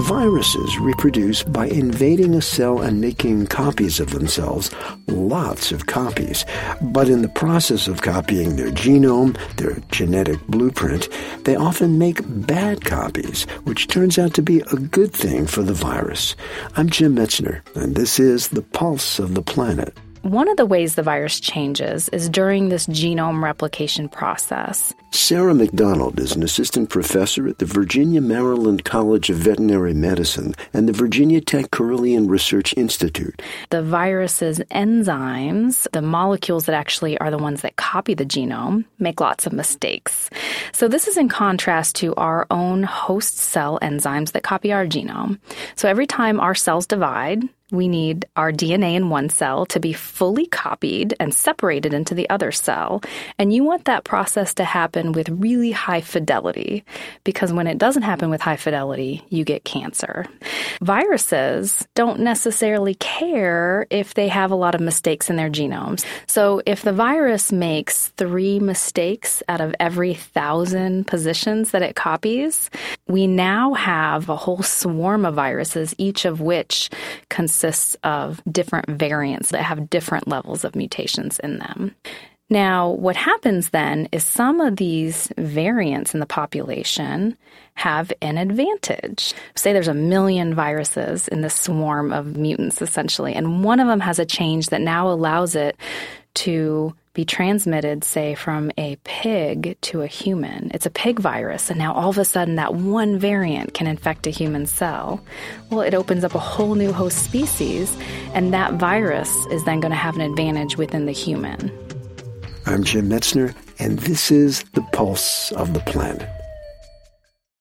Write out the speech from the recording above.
Viruses reproduce by invading a cell and making copies of themselves, lots of copies. But in the process of copying their genome, their genetic blueprint, they often make bad copies, which turns out to be a good thing for the virus. I'm Jim Metzner, and this is The Pulse of the Planet. One of the ways the virus changes is during this genome replication process. Sarah McDonald is an assistant professor at the Virginia Maryland College of Veterinary Medicine and the Virginia Tech Carilion Research Institute. The virus's enzymes, the molecules that actually are the ones that copy the genome, make lots of mistakes. So, this is in contrast to our own host cell enzymes that copy our genome. So, every time our cells divide, we need our DNA in one cell to be fully copied and separated into the other cell. And you want that process to happen with really high fidelity because when it doesn't happen with high fidelity, you get cancer. Viruses don't necessarily care if they have a lot of mistakes in their genomes. So if the virus makes three mistakes out of every thousand positions that it copies, we now have a whole swarm of viruses, each of which consists of different variants that have different levels of mutations in them. Now, what happens then is some of these variants in the population have an advantage. Say there's a million viruses in this swarm of mutants, essentially, and one of them has a change that now allows it to be transmitted, say, from a pig to a human. It's a pig virus, and now all of a sudden that one variant can infect a human cell. Well, it opens up a whole new host species, and that virus is then going to have an advantage within the human. I'm Jim Metzner, and this is The Pulse of the Planet.